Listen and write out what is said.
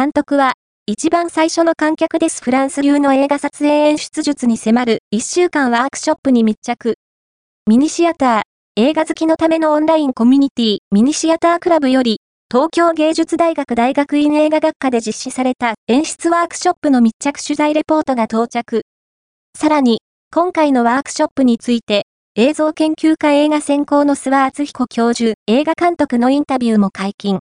監督は、一番最初の観客ですフランス流の映画撮影演出術に迫る1週間ワークショップに密着。ミニシアター、映画好きのためのオンラインコミュニティミニシアタークラブより、東京芸術大学大学院映画学科で実施された演出ワークショップの密着取材レポートが到着。さらに、今回のワークショップについて、映像研究家映画専攻の諏訪敦彦教授、映画監督のインタビューも解禁。